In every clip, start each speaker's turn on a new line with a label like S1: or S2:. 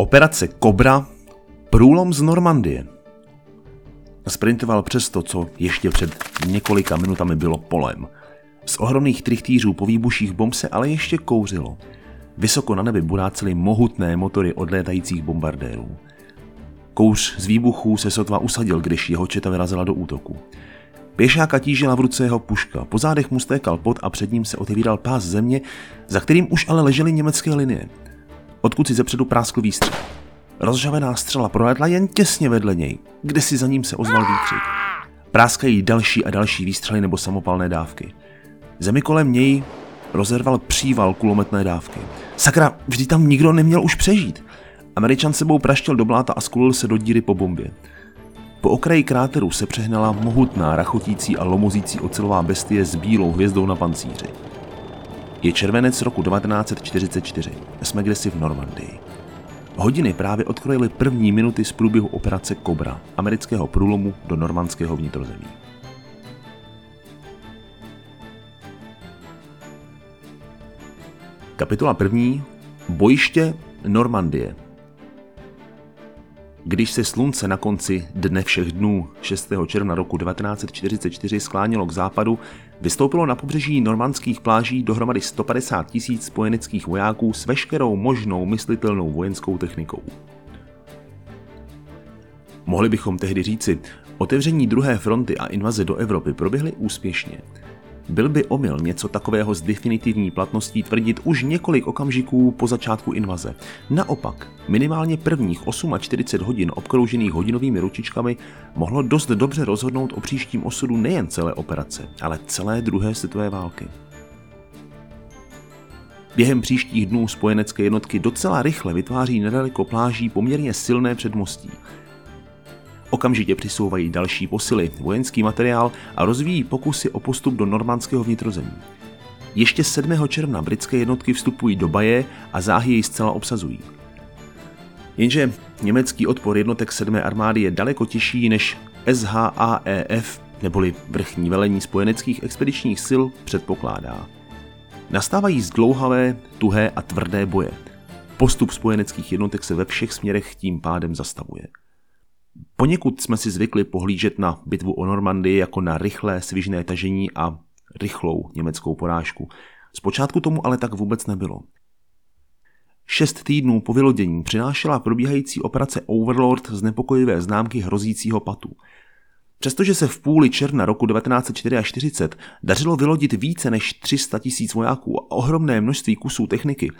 S1: Operace Kobra, průlom z Normandie. Sprintoval přes to, co ještě před několika minutami bylo polem. Z ohromných trichtýřů po výbuších bomb se ale ještě kouřilo. Vysoko na nebi burácely mohutné motory odlétajících bombardérů. Kouř z výbuchů se sotva usadil, když jeho četa vyrazila do útoku. Pěšáka tížila v ruce jeho puška, po zádech mu stékal pot a před ním se otevíral pás země, za kterým už ale ležely německé linie. Odkud si zepředu práskl výstřel. Rozžavená střela proletla jen těsně vedle něj, kde si za ním se ozval výkřik. Práskají další a další výstřely nebo samopalné dávky. Zemi kolem něj rozerval příval kulometné dávky. Sakra, vždy tam nikdo neměl už přežít. Američan sebou praštil do bláta a skulil se do díry po bombě. Po okraji kráteru se přehnala mohutná, rachotící a lomozící ocelová bestie s bílou hvězdou na pancíři. Je červenec roku 1944. Jsme kdesi v Normandii. Hodiny právě odkrojily první minuty z průběhu operace Cobra, amerického průlomu do normandského vnitrozemí. Kapitola první. Bojiště Normandie. Když se slunce na konci dne všech dnů 6. června roku 1944 sklánělo k západu, vystoupilo na pobřeží normandských pláží dohromady 150 tisíc spojeneckých vojáků s veškerou možnou myslitelnou vojenskou technikou. Mohli bychom tehdy říci, otevření druhé fronty a invaze do Evropy proběhly úspěšně – byl by omyl něco takového s definitivní platností tvrdit už několik okamžiků po začátku invaze. Naopak, minimálně prvních 48 hodin obkroužených hodinovými ručičkami mohlo dost dobře rozhodnout o příštím osudu nejen celé operace, ale celé druhé světové války. Během příštích dnů spojenecké jednotky docela rychle vytváří nedaleko pláží poměrně silné předmostí – Okamžitě přisouvají další posily, vojenský materiál a rozvíjí pokusy o postup do normandského vnitrozemí. Ještě 7. června britské jednotky vstupují do Baje a záhy jej zcela obsazují. Jenže německý odpor jednotek 7. armády je daleko těžší než SHAEF, neboli vrchní velení spojeneckých expedičních sil, předpokládá. Nastávají zdlouhavé, tuhé a tvrdé boje. Postup spojeneckých jednotek se ve všech směrech tím pádem zastavuje. Poněkud jsme si zvykli pohlížet na bitvu o Normandii jako na rychlé svižné tažení a rychlou německou porážku. Zpočátku tomu ale tak vůbec nebylo. Šest týdnů po vylodění přinášela probíhající operace Overlord z nepokojivé známky hrozícího patu. Přestože se v půli června roku 1944 dařilo vylodit více než 300 tisíc vojáků a ohromné množství kusů techniky,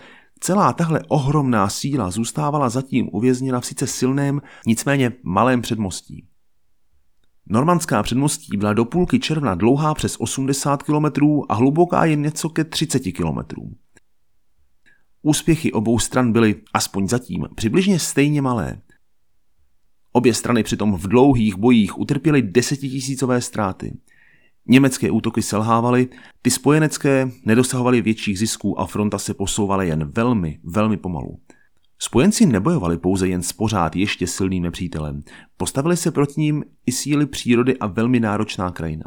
S1: Celá tahle ohromná síla zůstávala zatím uvězněna v sice silném, nicméně malém předmostí. Normandská předmostí byla do půlky června dlouhá přes 80 km a hluboká jen něco ke 30 km. Úspěchy obou stran byly, aspoň zatím, přibližně stejně malé. Obě strany přitom v dlouhých bojích utrpěly desetitisícové ztráty – Německé útoky selhávaly, ty spojenecké nedosahovaly větších zisků a fronta se posouvala jen velmi, velmi pomalu. Spojenci nebojovali pouze jen s pořád ještě silným nepřítelem, postavili se proti ním i síly přírody a velmi náročná krajina.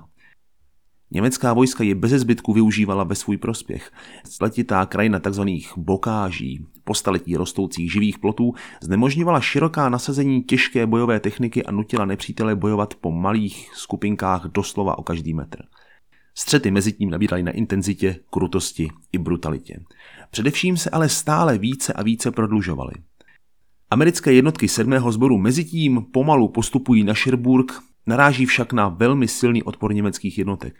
S1: Německá vojska je bez zbytku využívala ve svůj prospěch. Spletitá krajina tzv. bokáží, po staletí rostoucích živých plotů, znemožňovala široká nasazení těžké bojové techniky a nutila nepřítele bojovat po malých skupinkách doslova o každý metr. Střety mezi tím nabíraly na intenzitě, krutosti i brutalitě. Především se ale stále více a více prodlužovaly. Americké jednotky sedmého sboru mezitím pomalu postupují na Sherburg, naráží však na velmi silný odpor německých jednotek.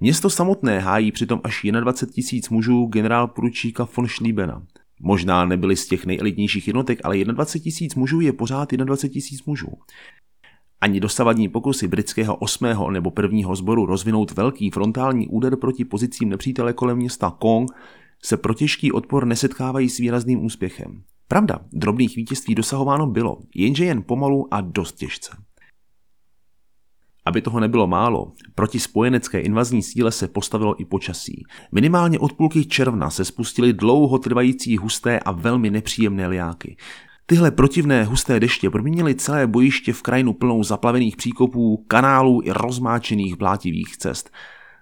S1: Město samotné hájí přitom až 21 tisíc mužů generál poručíka von Schliebena. Možná nebyli z těch nejelitnějších jednotek, ale 21 tisíc mužů je pořád 21 tisíc mužů. Ani dosavadní pokusy britského 8. nebo 1. sboru rozvinout velký frontální úder proti pozicím nepřítele kolem města Kong se pro těžký odpor nesetkávají s výrazným úspěchem. Pravda, drobných vítězství dosahováno bylo, jenže jen pomalu a dost těžce. Aby toho nebylo málo, proti spojenecké invazní síle se postavilo i počasí. Minimálně od půlky června se spustily dlouho trvající husté a velmi nepříjemné liáky. Tyhle protivné husté deště proměnily celé bojiště v krajinu plnou zaplavených příkopů, kanálů i rozmáčených blátivých cest.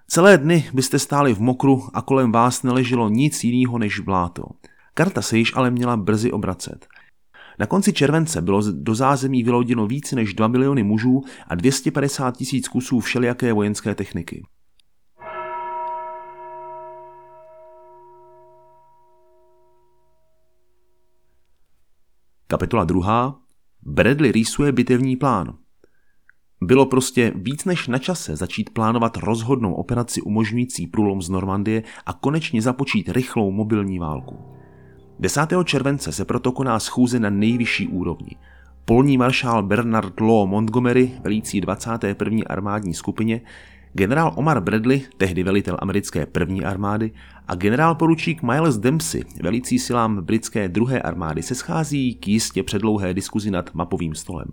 S1: Celé dny byste stáli v mokru a kolem vás neleželo nic jiného než bláto. Karta se již ale měla brzy obracet. Na konci července bylo do zázemí vyloděno více než 2 miliony mužů a 250 tisíc kusů všelijaké vojenské techniky. Kapitola 2. Bradley rýsuje bitevní plán. Bylo prostě víc než na čase začít plánovat rozhodnou operaci umožňující průlom z Normandie a konečně započít rychlou mobilní válku. 10. července se proto koná schůze na nejvyšší úrovni. Polní maršál Bernard Law Montgomery, velící 21. armádní skupině, generál Omar Bradley, tehdy velitel americké první armády, a generál poručík Miles Dempsey, velící silám britské druhé armády, se schází k jistě předlouhé diskuzi nad mapovým stolem.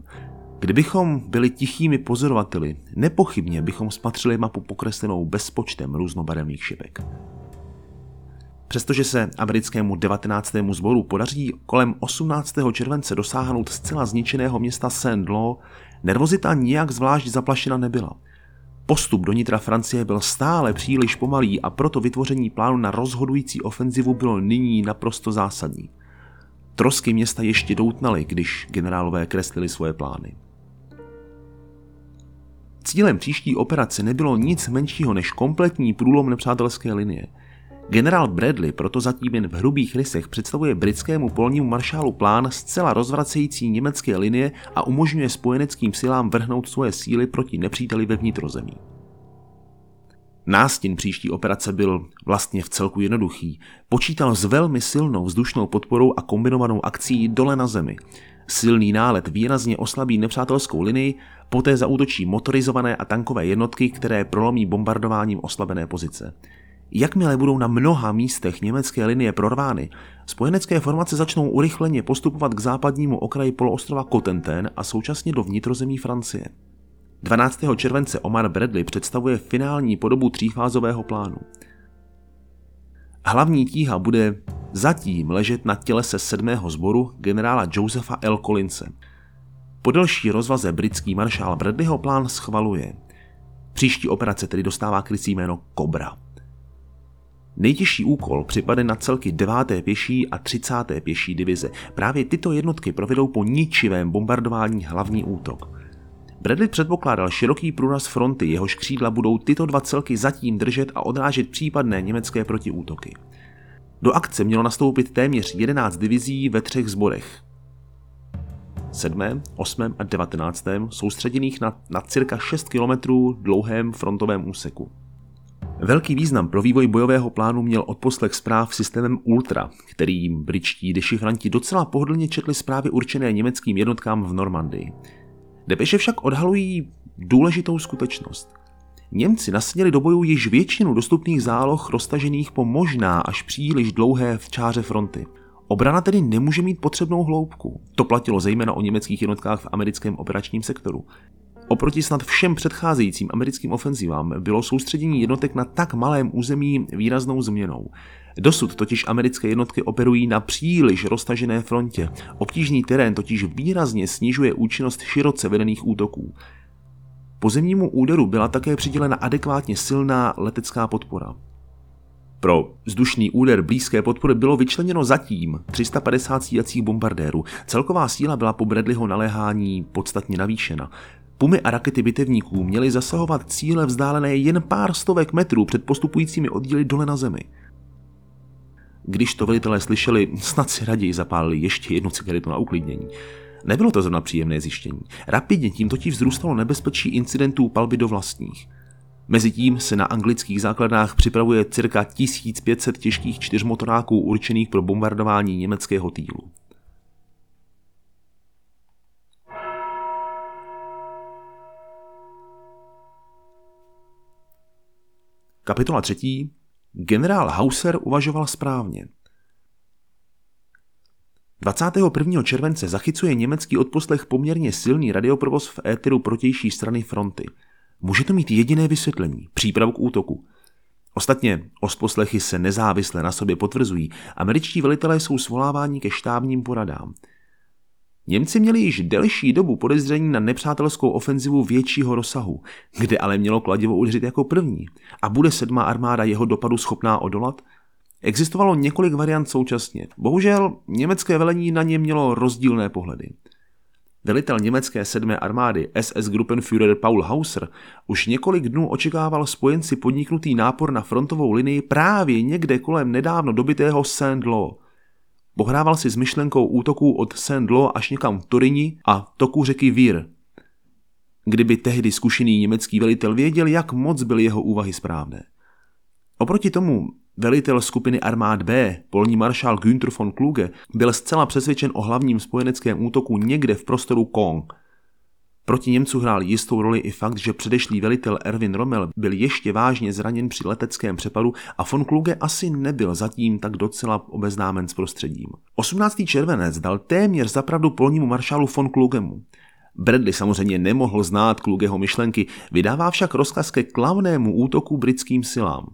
S1: Kdybychom byli tichými pozorovateli, nepochybně bychom spatřili mapu pokreslenou bezpočtem různobarevných šipek. Přestože se americkému 19. sboru podaří kolem 18. července dosáhnout zcela zničeného města Saint-Lô, nervozita nijak zvlášť zaplašena nebyla. Postup do nitra Francie byl stále příliš pomalý a proto vytvoření plánu na rozhodující ofenzivu bylo nyní naprosto zásadní. Trosky města ještě doutnaly, když generálové kreslili svoje plány. Cílem příští operace nebylo nic menšího než kompletní průlom nepřátelské linie. Generál Bradley proto zatím jen v hrubých rysech představuje britskému polnímu maršálu plán zcela rozvracející německé linie a umožňuje spojeneckým silám vrhnout svoje síly proti nepříteli ve vnitrozemí. Nástin příští operace byl vlastně v celku jednoduchý. Počítal s velmi silnou vzdušnou podporou a kombinovanou akcí dole na zemi. Silný nálet výrazně oslabí nepřátelskou linii, poté zaútočí motorizované a tankové jednotky, které prolomí bombardováním oslabené pozice. Jakmile budou na mnoha místech německé linie prorvány, spojenecké formace začnou urychleně postupovat k západnímu okraji poloostrova Cotentin a současně do vnitrozemí Francie. 12. července Omar Bradley představuje finální podobu třífázového plánu. Hlavní tíha bude zatím ležet na tělese sedmého sboru generála Josepha L. Collinse. Po delší rozvaze britský maršál Bradleyho plán schvaluje. Příští operace tedy dostává krycí jméno Cobra. Nejtěžší úkol připade na celky 9. pěší a 30. pěší divize. Právě tyto jednotky provedou po ničivém bombardování hlavní útok. Bradley předpokládal široký průraz fronty, jehož křídla budou tyto dva celky zatím držet a odrážet případné německé protiútoky. Do akce mělo nastoupit téměř 11 divizí ve třech zborech. 7., 8. a 19. soustředěných na, na cirka 6 km dlouhém frontovém úseku. Velký význam pro vývoj bojového plánu měl odposlech zpráv systémem Ultra, kterým britští dešifranti docela pohodlně četli zprávy určené německým jednotkám v Normandii. Depeše však odhalují důležitou skutečnost. Němci nasadili do bojů již většinu dostupných záloh roztažených po možná až příliš dlouhé v čáře fronty. Obrana tedy nemůže mít potřebnou hloubku. To platilo zejména o německých jednotkách v americkém operačním sektoru. Oproti snad všem předcházejícím americkým ofenzivám bylo soustředění jednotek na tak malém území výraznou změnou. Dosud totiž americké jednotky operují na příliš roztažené frontě. Obtížný terén totiž výrazně snižuje účinnost široce vedených útoků. Pozemnímu úderu byla také přidělena adekvátně silná letecká podpora. Pro vzdušný úder blízké podpory bylo vyčleněno zatím 350 stíhacích bombardérů. Celková síla byla po Bradleyho naléhání podstatně navýšena. Pumy a rakety bitevníků měly zasahovat cíle vzdálené jen pár stovek metrů před postupujícími oddíly dole na zemi. Když to velitelé slyšeli, snad si raději zapálili ještě jednu cigaretu na uklidnění. Nebylo to zrovna příjemné zjištění. Rapidně tím totiž vzrůstalo nebezpečí incidentů palby do vlastních. Mezitím se na anglických základnách připravuje cirka 1500 těžkých čtyřmotoráků určených pro bombardování německého týlu. Kapitola 3. Generál Hauser uvažoval správně. 21. července zachycuje německý odposlech poměrně silný radioprovoz v éteru protější strany fronty. Může to mít jediné vysvětlení – přípravu k útoku. Ostatně odposlechy se nezávisle na sobě potvrzují. Američtí velitelé jsou svoláváni ke štábním poradám – Němci měli již delší dobu podezření na nepřátelskou ofenzivu většího rozsahu, kde ale mělo kladivo udeřit jako první. A bude sedmá armáda jeho dopadu schopná odolat? Existovalo několik variant současně. Bohužel německé velení na ně mělo rozdílné pohledy. Velitel německé sedmé armády SS Gruppenführer Paul Hauser už několik dnů očekával spojenci podniknutý nápor na frontovou linii právě někde kolem nedávno dobitého Saint-Lô. Pohrával si s myšlenkou útoků od Saint-Lô až někam v Torini a toku řeky Vír. Kdyby tehdy zkušený německý velitel věděl, jak moc byly jeho úvahy správné. Oproti tomu Velitel skupiny armád B, polní maršál Günther von Kluge, byl zcela přesvědčen o hlavním spojeneckém útoku někde v prostoru Kong. Proti Němců hrál jistou roli i fakt, že předešlý velitel Erwin Rommel byl ještě vážně zraněn při leteckém přepadu a von Kluge asi nebyl zatím tak docela obeznámen s prostředím. 18. červenec dal téměř zapravdu polnímu maršálu von Klugemu. Bradley samozřejmě nemohl znát Klugeho myšlenky, vydává však rozkaz ke klavnému útoku britským silám.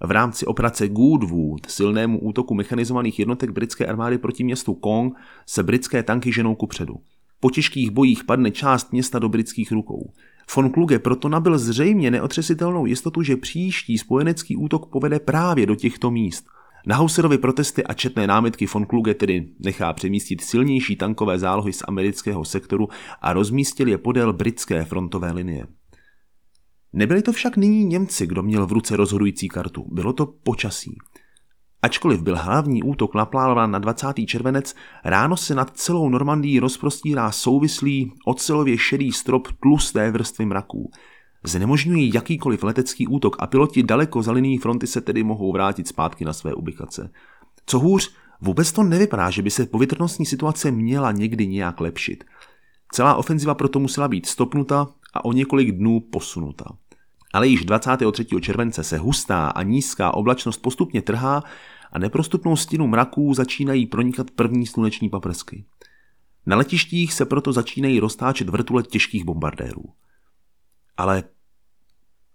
S1: V rámci operace Goodwood, silnému útoku mechanizovaných jednotek britské armády proti městu Kong, se britské tanky ženou kupředu. Po těžkých bojích padne část města do britských rukou. Von Kluge proto nabil zřejmě neotřesitelnou jistotu, že příští spojenecký útok povede právě do těchto míst. Na Hauserovi protesty a četné námitky von Kluge tedy nechá přemístit silnější tankové zálohy z amerického sektoru a rozmístil je podél britské frontové linie. Nebyli to však nyní Němci, kdo měl v ruce rozhodující kartu, bylo to počasí. Ačkoliv byl hlavní útok naplánován na 20. červenec, ráno se nad celou Normandii rozprostírá souvislý, ocelově šedý strop tlusté vrstvy mraků. Znemožňují jakýkoliv letecký útok a piloti daleko za linií fronty se tedy mohou vrátit zpátky na své ubikace. Co hůř, vůbec to nevypadá, že by se povětrnostní situace měla někdy nějak lepšit. Celá ofenziva proto musela být stopnuta a o několik dnů posunuta. Ale již 23. července se hustá a nízká oblačnost postupně trhá a neprostupnou stěnu mraků začínají pronikat první sluneční paprsky. Na letištích se proto začínají roztáčet vrtule těžkých bombardérů. Ale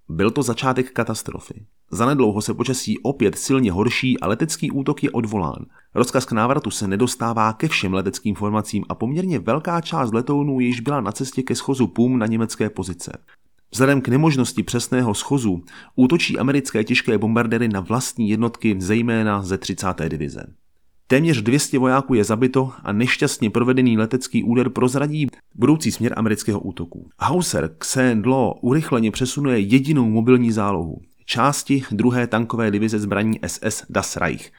S1: byl to začátek katastrofy. Zanedlouho se počasí opět silně horší a letecký útok je odvolán. Rozkaz k návratu se nedostává ke všem leteckým formacím a poměrně velká část letounů již byla na cestě ke schozu PUM na německé pozice. Vzhledem k nemožnosti přesného schozu útočí americké těžké bombardéry na vlastní jednotky, zejména ze 30. divize. Téměř 200 vojáků je zabito a nešťastně provedený letecký úder prozradí budoucí směr amerického útoku. Hauser k Saint-Lô urychleně přesunuje jedinou mobilní zálohu, části druhé tankové divize zbraní SS Das Reich.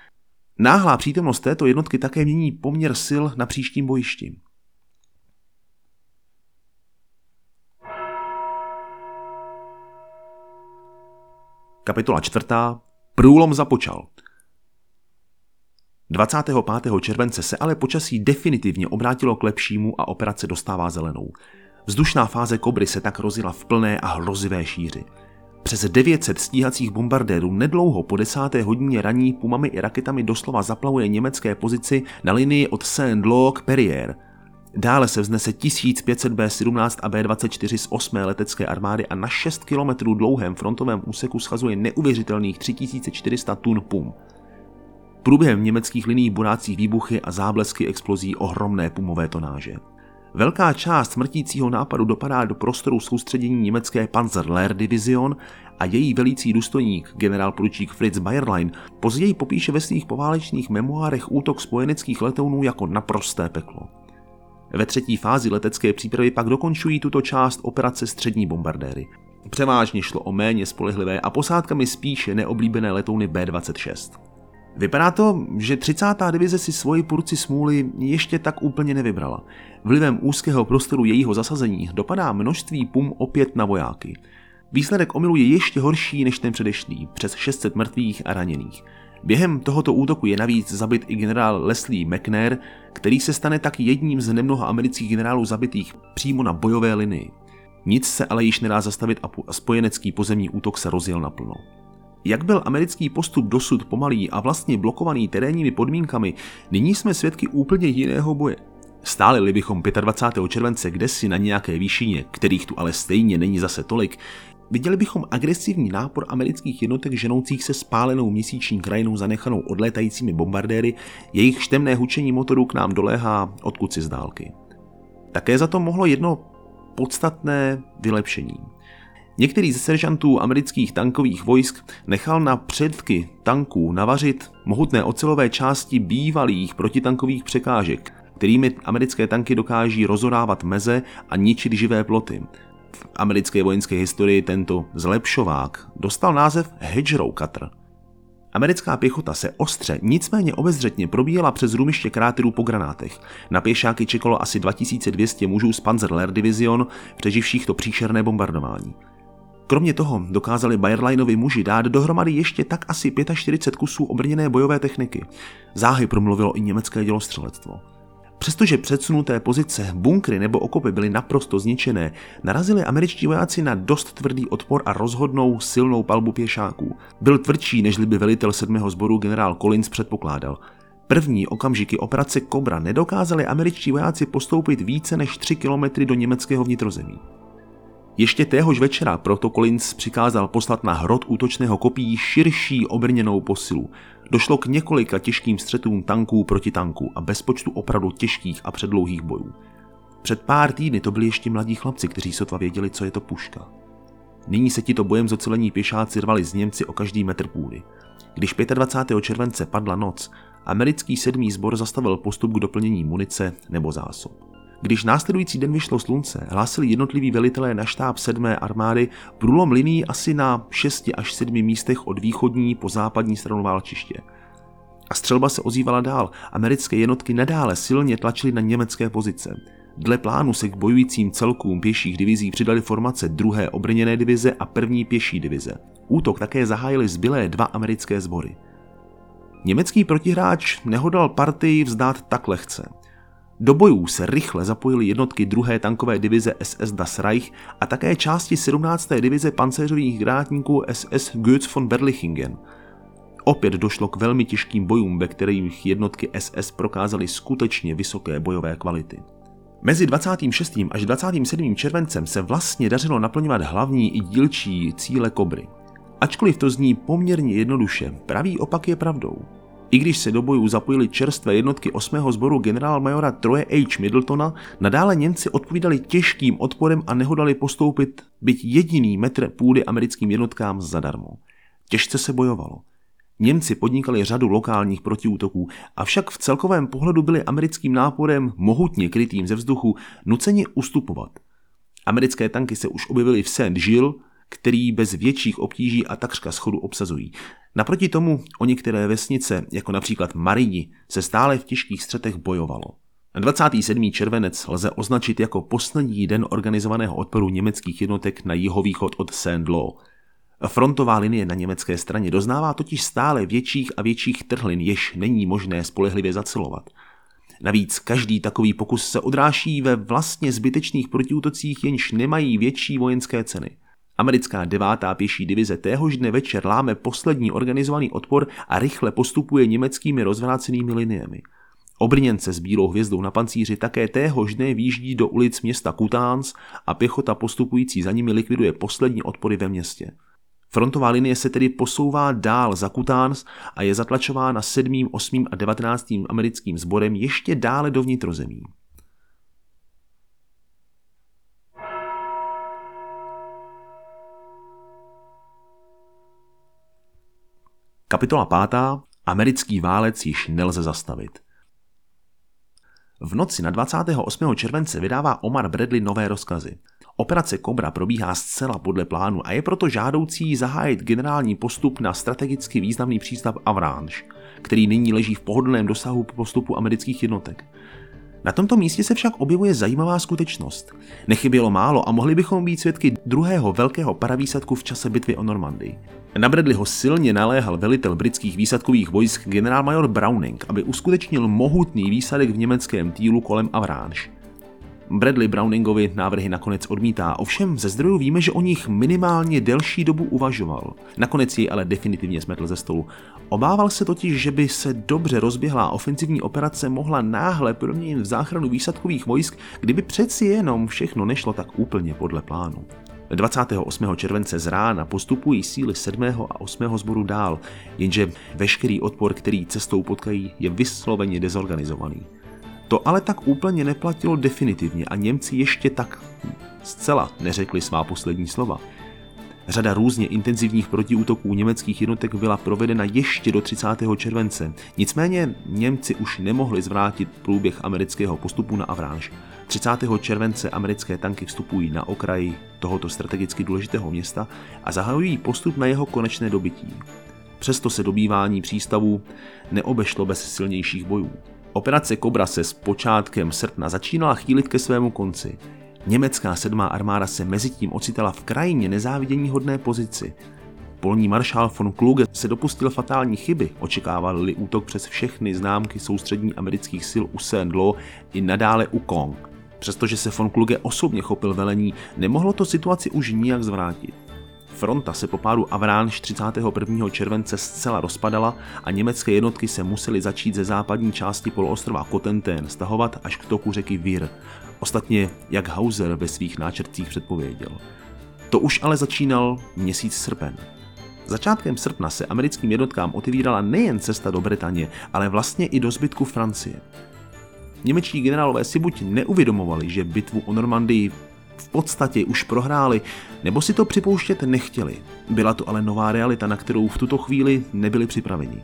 S1: Náhlá přítomnost této jednotky také mění poměr sil na příštím bojišti. Kapitola čtvrtá. Průlom započal. 25. července se ale počasí definitivně obrátilo k lepšímu a operace dostává zelenou. Vzdušná fáze Kobry se tak rozjela v plné a hrozivé šíři. Přes 900 stíhacích bombardérů nedlouho po desáté hodině raní pumami i raketami doslova zaplavuje německé pozici na linii od Saint-Lô k Perrier. Dále se vznese 1500 B-17 a B-24 z 8. letecké armády a na 6 km dlouhém frontovém úseku schazuje neuvěřitelných 3400 tun pum. Průběhem německých liní burácí výbuchy a záblesky explozí ohromné pumové tonáže. Velká část smrtícího nápadu dopadá do prostoru soustředění německé Panzer Division a její velící důstojník, generál poručík Fritz Bayerlein, později popíše ve svých poválečných memoárech útok spojeneckých letounů jako naprosté peklo. Ve třetí fázi letecké přípravy pak dokončují tuto část operace střední bombardéry. Převážně šlo o méně spolehlivé a posádkami spíše neoblíbené letouny B-26. Vypadá to, že 30. divize si svoji porci smůly ještě tak úplně nevybrala. Vlivem úzkého prostoru jejího zasazení dopadá množství pum opět na vojáky. Výsledek omylu je ještě horší než ten předešlý, přes 600 mrtvých a raněných. Během tohoto útoku je navíc zabit i generál Leslie McNair, který se stane tak jedním z nemnoha amerických generálů zabitých přímo na bojové linii. Nic se ale již nedá zastavit a spojenecký pozemní útok se rozjel naplno. Jak byl americký postup dosud pomalý a vlastně blokovaný terénními podmínkami, nyní jsme svědky úplně jiného boje. Stálili bychom 25. července kdesi na nějaké výšině, kterých tu ale stejně není zase tolik, viděli bychom agresivní nápor amerických jednotek ženoucích se spálenou měsíční krajinou zanechanou odlétajícími bombardéry, jejich štemné hučení motorů k nám doléhá odkud si z dálky. Také za to mohlo jedno podstatné vylepšení. Některý ze seržantů amerických tankových vojsk nechal na předky tanků navařit mohutné ocelové části bývalých protitankových překážek, kterými americké tanky dokáží rozorávat meze a ničit živé ploty. V americké vojenské historii tento zlepšovák dostal název Hedgerow Cutter. Americká pěchota se ostře, nicméně obezřetně probíjela přes rumiště kráterů po granátech. Na pěšáky čekalo asi 2200 mužů z Panzer Division, přeživších to příšerné bombardování. Kromě toho dokázali Bayerleinovi muži dát dohromady ještě tak asi 45 kusů obrněné bojové techniky. Záhy promluvilo i německé dělostřelectvo. Přestože předsunuté pozice, bunkry nebo okopy byly naprosto zničené, narazili američtí vojáci na dost tvrdý odpor a rozhodnou silnou palbu pěšáků. Byl tvrdší, než by velitel sedmého sboru generál Collins předpokládal. První okamžiky operace Cobra nedokázali američtí vojáci postoupit více než 3 kilometry do německého vnitrozemí. Ještě téhož večera proto Collins přikázal poslat na hrot útočného kopí širší obrněnou posilu. Došlo k několika těžkým střetům tanků proti tanku a bezpočtu opravdu těžkých a předlouhých bojů. Před pár týdny to byli ještě mladí chlapci, kteří sotva věděli, co je to puška. Nyní se tito bojem zocelení pěšáci rvali z Němci o každý metr půdy. Když 25. července padla noc, americký sedmý sbor zastavil postup k doplnění munice nebo zásob. Když následující den vyšlo slunce, hlásili jednotliví velitelé na štáb 7. armády průlom linií asi na 6 až 7 místech od východní po západní stranu válčiště. A střelba se ozývala dál. Americké jednotky nadále silně tlačily na německé pozice. Dle plánu se k bojujícím celkům pěších divizí přidali formace druhé obrněné divize a první pěší divize. Útok také zahájili zbylé dva americké sbory. Německý protihráč nehodal partii vzdát tak lehce. Do bojů se rychle zapojily jednotky druhé tankové divize SS Das Reich a také části 17. divize pancéřových grátníků SS Goetz von Berlichingen. Opět došlo k velmi těžkým bojům, ve kterých jednotky SS prokázaly skutečně vysoké bojové kvality. Mezi 26. až 27. červencem se vlastně dařilo naplňovat hlavní i dílčí cíle Kobry. Ačkoliv to zní poměrně jednoduše, pravý opak je pravdou. I když se do bojů zapojili čerstvé jednotky 8. sboru generálmajora Troje H. Middletona, nadále Němci odpovídali těžkým odporem a nehodali postoupit byť jediný metr půdy americkým jednotkám zadarmo. Těžce se bojovalo. Němci podnikali řadu lokálních protiútoků, avšak v celkovém pohledu byli americkým náporem, mohutně krytým ze vzduchu, nuceni ustupovat. Americké tanky se už objevily v Saint-Gilles, který bez větších obtíží a takřka schodu obsazují. Naproti tomu o některé vesnice, jako například Marini, se stále v těžkých střetech bojovalo. 27. červenec lze označit jako poslední den organizovaného odporu německých jednotek na jihovýchod od Saint-Lô. Frontová linie na německé straně doznává totiž stále větších a větších trhlin, jež není možné spolehlivě zacelovat. Navíc každý takový pokus se odráží ve vlastně zbytečných protiútocích, jenž nemají větší vojenské ceny. Americká devátá pěší divize téhož dne večer láme poslední organizovaný odpor a rychle postupuje německými rozvrácenými liniemi. Obrněnce s bílou hvězdou na pancíři také téhož dne výjíždí do ulic města Kutáns a pěchota postupující za nimi likviduje poslední odpory ve městě. Frontová linie se tedy posouvá dál za Kutáns a je zatlačována 7., 8. a 19. americkým sborem ještě dále do vnitrozemí. Kapitola 5. Americký válec již nelze zastavit. V noci na 28. července vydává Omar Bradley nové rozkazy. Operace Cobra probíhá zcela podle plánu a je proto žádoucí zahájit generální postup na strategicky významný přístav Avranche, který nyní leží v pohodlném dosahu postupu amerických jednotek. Na tomto místě se však objevuje zajímavá skutečnost. Nechybělo málo a mohli bychom být svědky druhého velkého paravýsadku v čase bitvy o Normandii. Na Bradleyho silně naléhal velitel britských výsadkových vojsk generálmajor Browning, aby uskutečnil mohutný výsadek v německém týlu kolem Avranche. Bradley Browningovi návrhy nakonec odmítá, ovšem ze zdrojů víme, že o nich minimálně delší dobu uvažoval. Nakonec ji ale definitivně smetl ze stolu. Obával se totiž, že by se dobře rozběhlá ofenzivní operace mohla náhle proměnit v záchranu výsadkových vojsk, kdyby přeci jenom všechno nešlo tak úplně podle plánu. 28. července z rána postupují síly 7. a 8. sboru dál, jenže veškerý odpor, který cestou potkají, je vysloveně dezorganizovaný. To ale tak úplně neplatilo definitivně a Němci ještě tak zcela neřekli svá poslední slova. Řada různě intenzivních protiútoků německých jednotek byla provedena ještě do 30. července. Nicméně Němci už nemohli zvrátit průběh amerického postupu na Avranche. 30. července americké tanky vstupují na okraj tohoto strategicky důležitého města a zahajují postup na jeho konečné dobytí. Přesto se dobývání přístavů neobešlo bez silnějších bojů. Operace Kobra se s počátkem srpna začínala chýlit ke svému konci. Německá sedmá armáda se mezitím ocitala v krajině nezávidění hodné pozici. Polní maršál von Kluge se dopustil fatální chyby, očekával-li útok přes všechny známky soustřední amerických sil u Saint-Lô i nadále u Kong. Přestože se von Kluge osobně chopil velení, nemohlo to situaci už nijak zvrátit. Fronta se po pádu Avranche 31. července zcela rozpadala a německé jednotky se musely začít ze západní části poloostrova Kotentén stahovat až k toku řeky Vir. Ostatně, jak Hauser ve svých náčrtcích předpověděl. To už ale začínal měsíc srpen. Začátkem srpna se americkým jednotkám otevírala nejen cesta do Bretaně, ale vlastně i do zbytku Francie. Němečtí generálové si buď neuvědomovali, že bitvu o Normandii v podstatě už prohráli, nebo si to připouštět nechtěli. Byla to ale nová realita, na kterou v tuto chvíli nebyli připraveni.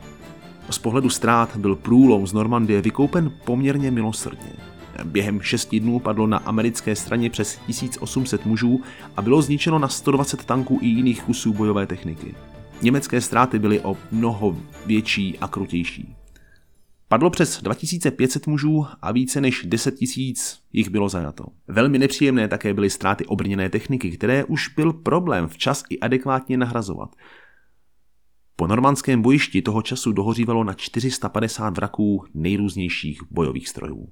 S1: Z pohledu ztrát byl průlom z Normandie vykoupen poměrně milosrdně. Během šesti dnů padlo na americké straně přes 1800 mužů a bylo zničeno na 120 tanků i jiných kusů bojové techniky. Německé ztráty byly o mnoho větší a krutější. Padlo přes 2500 mužů a více než 10 000 jich bylo zajato. Velmi nepříjemné také byly ztráty obrněné techniky, které už byl problém včas i adekvátně nahrazovat. Po normandském bojišti toho času dohořívalo na 450 vraků nejrůznějších bojových strojů.